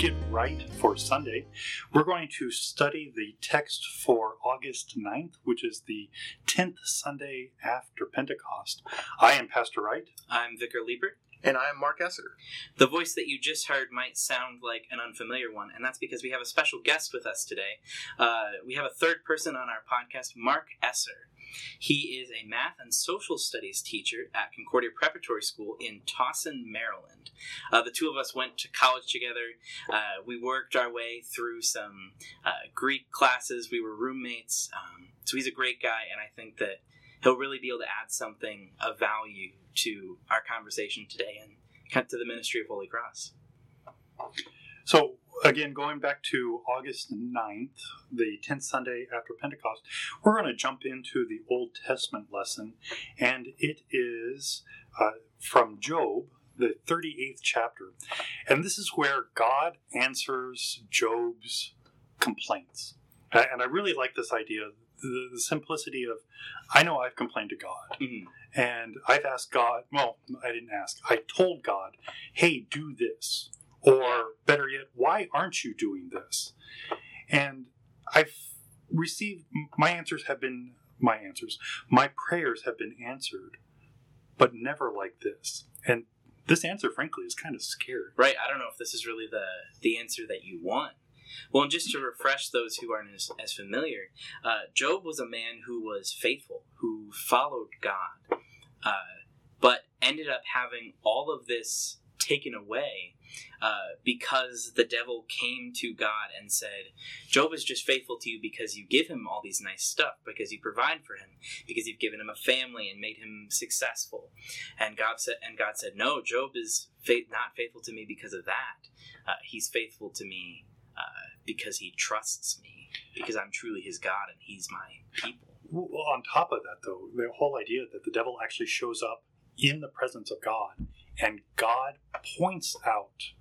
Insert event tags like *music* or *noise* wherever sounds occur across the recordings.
Get Right for Sunday. We're going to study the text for August 9th, which is the 10th Sunday after Pentecost. I am Pastor Wright. I'm Vicar Liebert. And I am Mark Esser. The voice that you just heard might sound like an unfamiliar one, and that's because we have a special guest with us today. Uh, we have a third person on our podcast, Mark Esser. He is a math and social studies teacher at Concordia Preparatory School in Towson, Maryland. Uh, the two of us went to college together. Uh, we worked our way through some uh, Greek classes. We were roommates. Um, so he's a great guy, and I think that he'll really be able to add something of value to our conversation today and to the ministry of Holy Cross. So, again, going back to August 9th, the 10th Sunday after Pentecost, we're going to jump into the Old Testament lesson, and it is uh, from Job, the 38th chapter. And this is where God answers Job's complaints. And I really like this idea the, the simplicity of I know I've complained to God. Mhm. And I've asked God, well, I didn't ask, I told God, hey, do this. Or better yet, why aren't you doing this? And I've received, my answers have been my answers. My prayers have been answered, but never like this. And this answer, frankly, is kind of scary. Right. I don't know if this is really the the answer that you want. Well, just to refresh those who aren't as, as familiar, uh, Job was a man who was faithful, who followed God, uh, but ended up having all of this taken away uh, because the devil came to God and said, Job is just faithful to you because you give him all these nice stuff, because you provide for him, because you've given him a family and made him successful. And God said, and God said, no, Job is fa- not faithful to me because of that. Uh, he's faithful to me uh, because he trusts me, because I'm truly his God and he's my people. Well, on top of that, though, the whole idea that the devil actually shows up in the presence of God and God points out,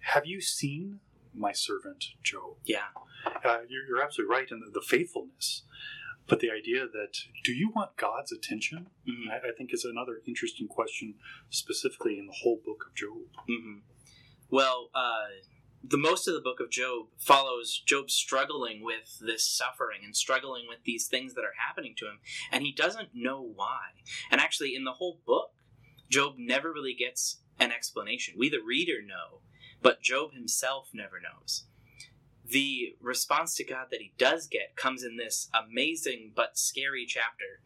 Have you seen my servant Job? Yeah, Uh, you're, you're absolutely right in the, the faithfulness. But the idea that, do you want God's attention? Mhm. I, I think is another interesting question, specifically in the whole book of Job. hmm Well, uh, the most of the book of Job follows Job struggling with this suffering and struggling with these things that are happening to him, and he doesn't know why. And actually, in the whole book, Job never really gets an explanation. We, the reader, know, but Job himself never knows. The response to God that he does get comes in this amazing but scary chapter.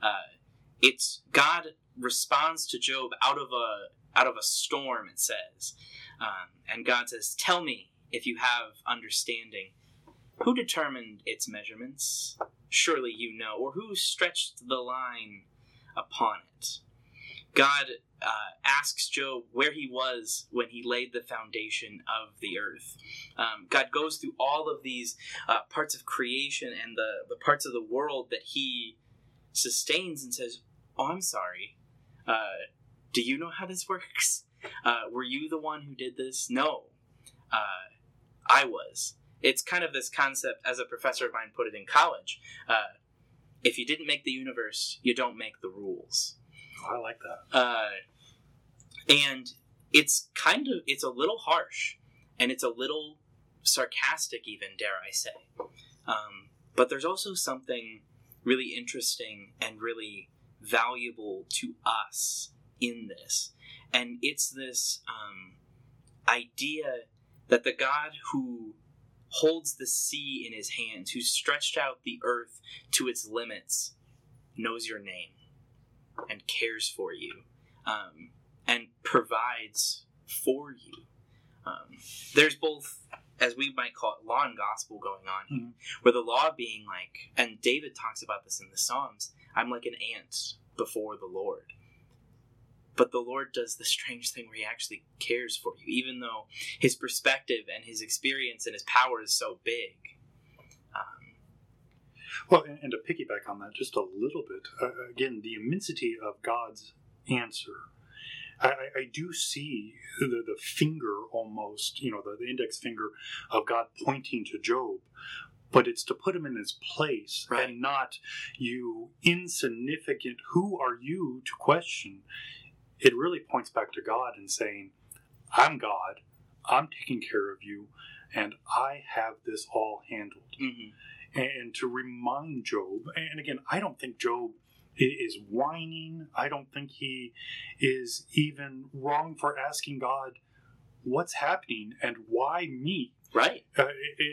Uh, it's God responds to Job out of a out of a storm. It says, um, and God says, "Tell me if you have understanding. Who determined its measurements? Surely you know, or who stretched the line upon it?" God uh, asks Job where he was when he laid the foundation of the earth. Um, God goes through all of these uh, parts of creation and the, the parts of the world that he sustains and says, Oh, I'm sorry. Uh, do you know how this *laughs* works? Uh, were you the one who did this? No. Uh, I was. It's kind of this concept, as a professor of mine put it in college. Uh, if you didn't make the universe, you don't make the rules. I like that. Uh, and it's kind of it's a little harsh and it's a little sarcastic even dare i say. Um, but there's also something really interesting and really valuable to us in this. And it's this um, idea that the god who holds the sea in his hands who stretched out the earth to its limits knows your name and cares for you um, and provides for you. Um, there's both, as we might call it, law and gospel going on here, Mhm. where the law being like, and David talks about this in the Psalms I'm like an ant before the Lord. But the Lord does the strange thing where he actually cares for you, even though his perspective and his experience and his power is so big. Um, Well, and, and to piggyback on that just a little bit, uh, again, the immensity of God's answer. I, I- do see the, the finger almost, you know, the, the index finger of God pointing to Job, but it's to put him in his place Right. and not you insignificant. Who are you to question? It really points back to God and saying, I'm God. I'm taking care of you, and I have this all handled. Mm-hmm. And to remind Job, and again, I don't think Job is whining. I don't think he is even wrong for asking God what's happening and why me. Right. Uh,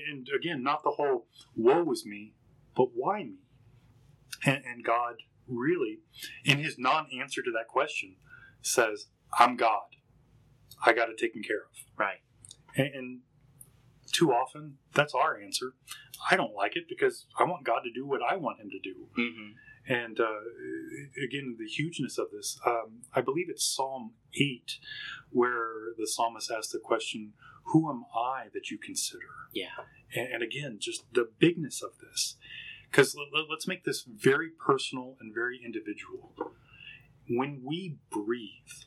and again, not the whole woe is me, but why me? And, and God really, in his non answer to that question, says, I'm God. I got it taken care of. Right. And, and too often, that's our answer. I don't like it because I want God to do what I want him to do. Mm-hmm. And uh, again, the hugeness of this, um, I believe it's Psalm 8, where the psalmist asks the question, Who am I that you consider? Yeah. And, and again, just the bigness of this. Because let, us make this very personal and very individual. When we breathe,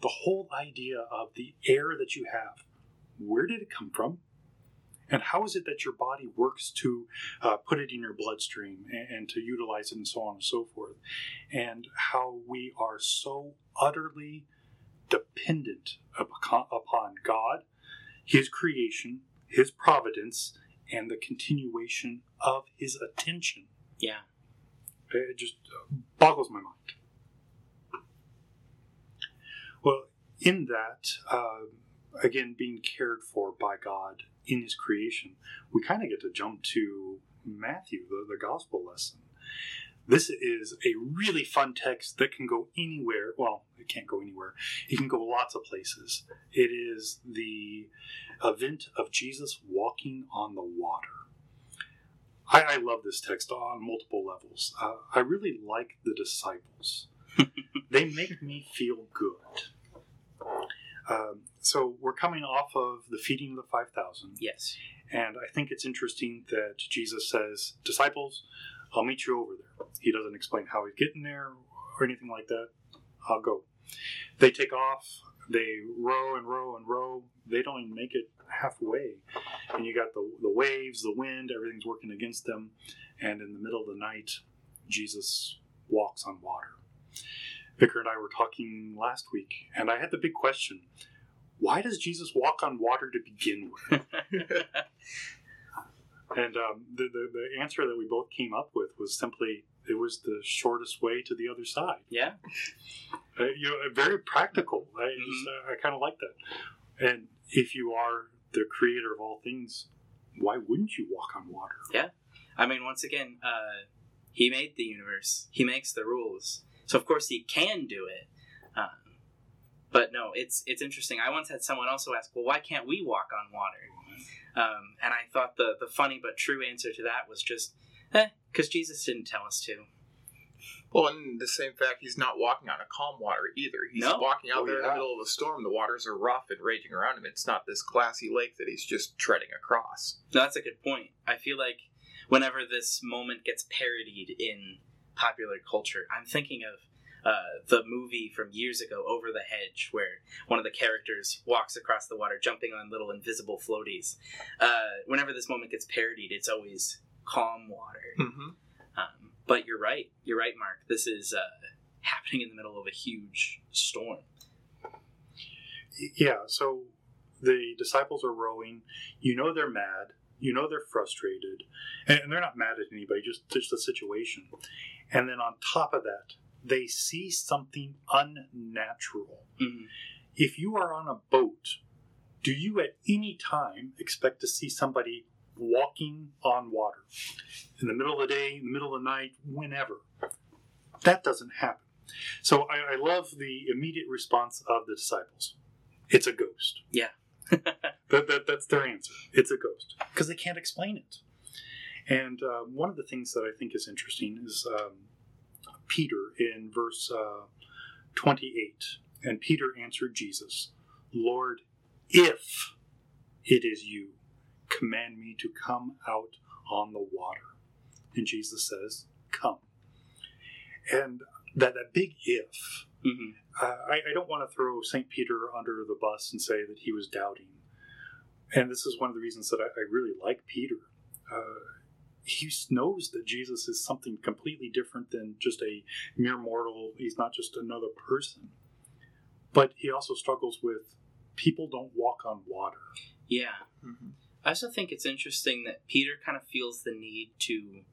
the whole idea of the air that you have, where did it come from? And how is it that your body works to uh, put it in your bloodstream and, and, to utilize it and so on and so forth? And how we are so utterly dependent upon, upon God, His creation, His providence, and the continuation of His attention. Yeah. It just boggles my mind. Well, in that, uh, again, being cared for by God in His creation, we kind of get to jump to Matthew, the, the gospel lesson. This is a really fun text that can go anywhere. Well, it can't go anywhere. It can go lots of places. It is the event of Jesus walking on the water. I, I love this text on multiple levels. Uh, I really like the disciples. *laughs* they make me feel good. Um, so we're coming off of the feeding of the 5,000. Yes. And I think it's interesting that Jesus says, Disciples, I'll meet you over there. He doesn't explain how he's getting there or anything like that. I'll go. They take off, they row and row and row. They don't even make it halfway. And you got the, the waves, the wind, everything's working against them. And in the middle of the night, Jesus walks on water. Vicar and I were talking last week, and I had the big question why does Jesus walk on water to begin with? *laughs* and um, the, the, the answer that we both came up with was simply it was the shortest way to the other side. Yeah. Uh, you know, very practical. I, mm-hmm. I kind of like that. And if you are the creator of all things, why wouldn't you walk on water? Yeah. I mean, once again, uh, he made the universe. He makes the rules. So of course he can do it. But no, it's it's interesting. I once had someone also ask, "Well, why can't we walk on water?" Um, and I thought the the funny but true answer to that was just, eh, because Jesus didn't tell us to. Well, and the same fact, he's not walking on a calm water either. He's no? walking out oh, there yeah. in the middle of a storm. The waters are rough and raging around him. It's not this glassy lake that he's just treading across. No, that's a good point. I feel like whenever this moment gets parodied in popular culture, I'm thinking of uh, the movie from years ago, Over the Hedge, where one of the characters walks across the water, jumping on little invisible floaties. Uh, whenever this moment gets parodied, it's always calm water. Mm-hmm. Um, but you're right. You're right, Mark. This is uh, happening in the middle of a huge storm. Yeah, so the disciples are rowing. You know they're mad. You know they're frustrated. And they're not mad at anybody, just, just the situation. And then on top of that, they see something unnatural. Mm-hmm. If you are on a boat, do you at any time expect to see somebody walking on water in the middle of the day, in the middle of the night, whenever? That doesn't happen. So I, I love the immediate response of the disciples. It's a ghost. Yeah. *laughs* that, that, that's their answer. It's a ghost because they can't explain it. And uh, one of the things that I think is interesting is um, Peter in verse uh, 28. And Peter answered Jesus, Lord, if it is you, command me to come out on the water. And Jesus says, Come. And that, that big if, mm-hmm. uh, I, I, don't want to throw St. Peter under the bus and say that he was doubting. And this is one of the reasons that I, I really like Peter. Uh, he knows that Jesus is something completely different than just a mere mortal. He's not just another person. But he also struggles with people don't walk on water. Yeah. Mhm. I also think it's interesting that Peter kind of feels the need to,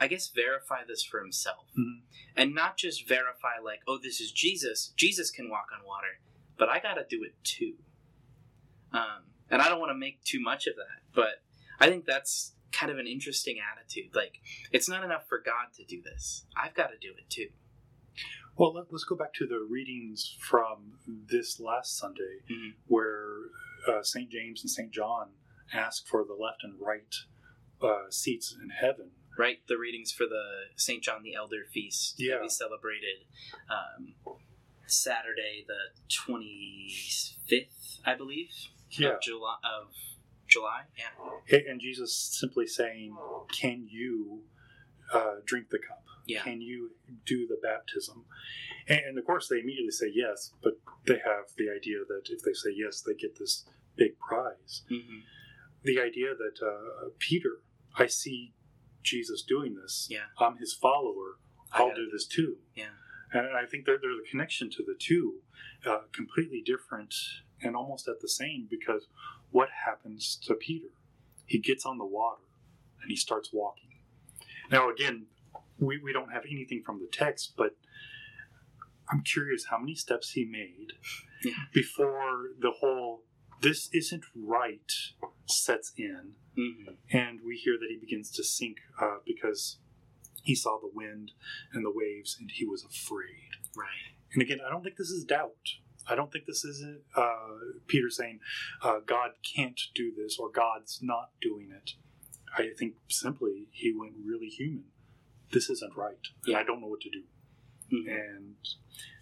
I guess, verify this for himself. Mhm. And not just verify, like, oh, this is Jesus. Jesus can walk on water, but I got to do it too. Um, and I don't want to make too much of that, but I think that's kind of an interesting attitude. Like, it's not enough for God to do this, I've got to do it too. Well, let, us go back to the readings from this last Sunday, Mhm. where uh, St. James and St. John ask for the left and right uh, seats in heaven. Right? The readings for the St. John the Elder feast Yeah. that we celebrated um, Saturday, the 25th, I believe, of July. Of July, yeah. And Jesus simply saying, Can you uh, drink the cup? Yeah. Can you do the baptism? And, and of course, they immediately say yes, but they have the idea that if they say yes, they get this big prize. hmm The idea that uh, Peter, I see Jesus doing this. Yeah. I'm his follower. I'll do this too. Yeah. And I think that there's a connection to the two, uh, completely different and almost at the same because what happens to Peter? He gets on the water and he starts walking. Now, again, we, we don't have anything from the text, but I'm curious how many steps he made Yeah. before the whole this isn't right sets in hmm and we hear that he begins to sink uh, because he saw the wind and the waves and he was afraid. Right. And again, I don't think this is doubt. I don't think this is uh, Peter saying uh, God can't do this or God's not doing it. I think simply he went really human. This isn't right. And Yeah. I don't know what to do. Mhm. And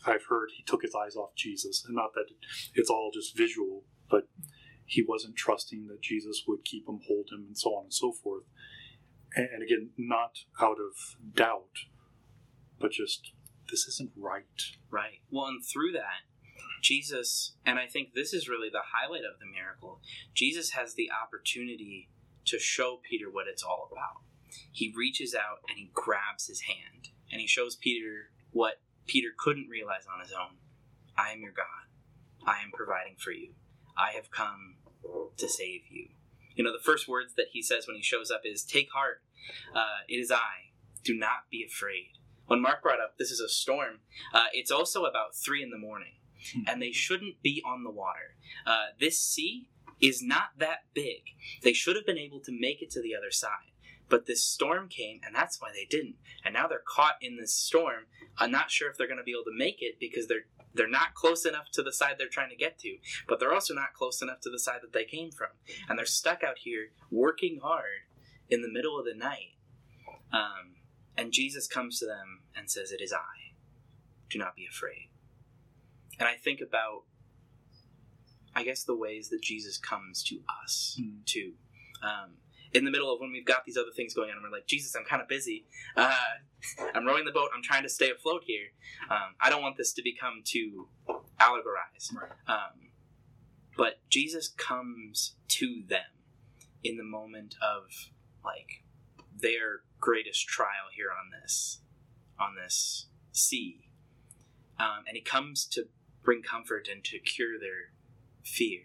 I've heard he took his eyes off Jesus. And not that it's all just visual, but he wasn't trusting that Jesus would keep him, hold him, and so on and so forth. And, and again, not out of doubt, but just this isn't right. Right. Well, and through that, Jesus, and I think this is really the highlight of the miracle, Jesus has the opportunity to show Peter what it's all about. He reaches out and he grabs his hand and he shows Peter what Peter couldn't realize on his own I am your God. I am providing for you. I have come to save you. You know, the first words that he says when he shows up is, Take heart. Uh, it is I. Do not be afraid. When Mark brought up this is a storm, uh, it's also about three in the morning, and they shouldn't be on the water. Uh, this sea is not that big. They should have been able to make it to the other side. But this storm came, and that's why they didn't. And now they're caught in this storm. I'm not sure if they're going to be able to make it because they're they're not close enough to the side they're trying to get to, but they're also not close enough to the side that they came from. And they're stuck out here working hard in the middle of the night. Um, and Jesus comes to them and says, It is I. Do not be afraid. And I think about, I guess, the ways that Jesus comes to us, Mm. too. Um, in the middle of when we've got these other things going on, and we're like, Jesus, I'm kind of busy. Uh, *laughs* I'm rowing the boat. I'm trying to stay afloat here. Um, I don't want this to become too allegorized. Right. Um, but Jesus comes to them in the moment of like their greatest trial here on this on this sea, um, and he comes to bring comfort and to cure their fear.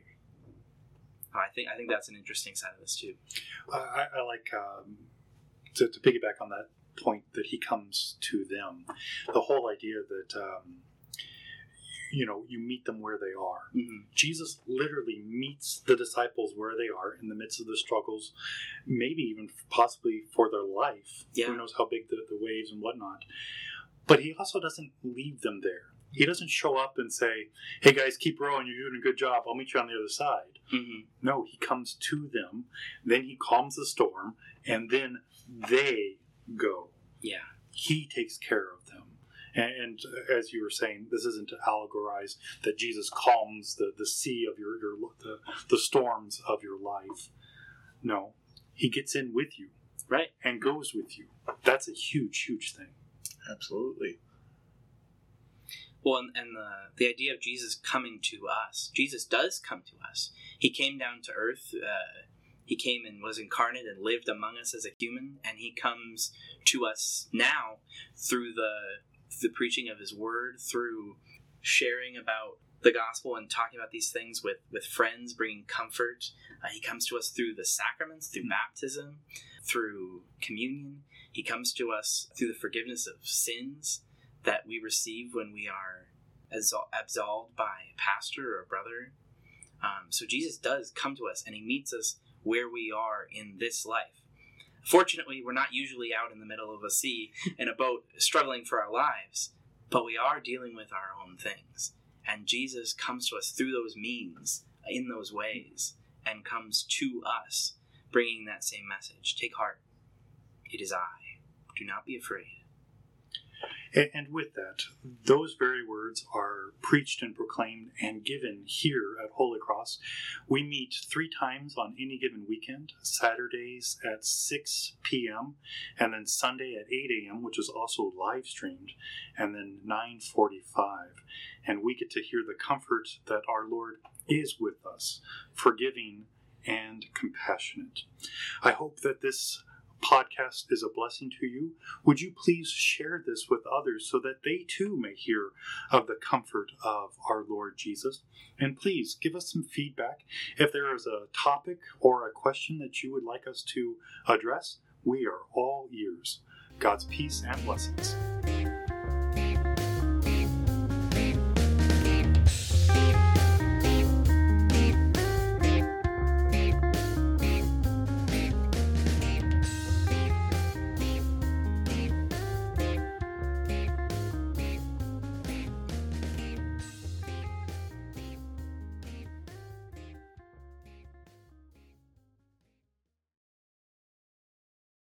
I think I think that's an interesting side of this too. I, I like um, to, to piggyback on that point that he comes to them. The whole idea that um, you know you meet them where they are. hmm Jesus literally meets the disciples where they are in the midst of the struggles, maybe even possibly for their life. Yeah. Who knows how big the, the waves and whatnot. But he also doesn't leave them there. He doesn't show up and say, "Hey guys, keep rowing. You're doing a good job. I'll meet you on the other side." hmm No, he comes to them, then he calms the storm, and then they go. Yeah. He takes care of them. And, and as you were saying, this isn't to allegorize that Jesus calms the, the sea of your, your the, the storms of your life. No, he gets in with you Right. and goes with you. That's a huge, huge thing. Absolutely. Well, and, and the the idea of Jesus coming to us, Jesus does come to us. He came down to earth. Uh, he came and was incarnate and lived among us as a human, and he comes to us now through the the preaching of his word, through sharing about the gospel and talking about these things with, with friends, bringing comfort. Uh, he comes to us through the sacraments, through baptism, through communion. He comes to us through the forgiveness of sins that we receive when we are absolved by a pastor or a brother. Um, so Jesus does come to us and he meets us where we are in this life. Fortunately, we're not usually out in the middle of a sea in a boat struggling for our lives, but we are dealing with our own things. And Jesus comes to us through those means, in those ways, and comes to us, bringing that same message. Take heart. It is I. Do not be afraid. And with that, those very words are preached and proclaimed and given here at Holy Cross. We meet three times on any given weekend Saturdays at 6 p.m., and then Sunday at 8 a.m., which is also live streamed, and then 9:45. And we get to hear the comfort that our Lord is with us, forgiving and compassionate. I hope that this podcast is a blessing to you, would you please share this with others so that they too may hear of the comfort of our Lord Jesus? And please give us some feedback. If there is a topic or a question that you would like us to address, we are all ears. God's peace and blessings.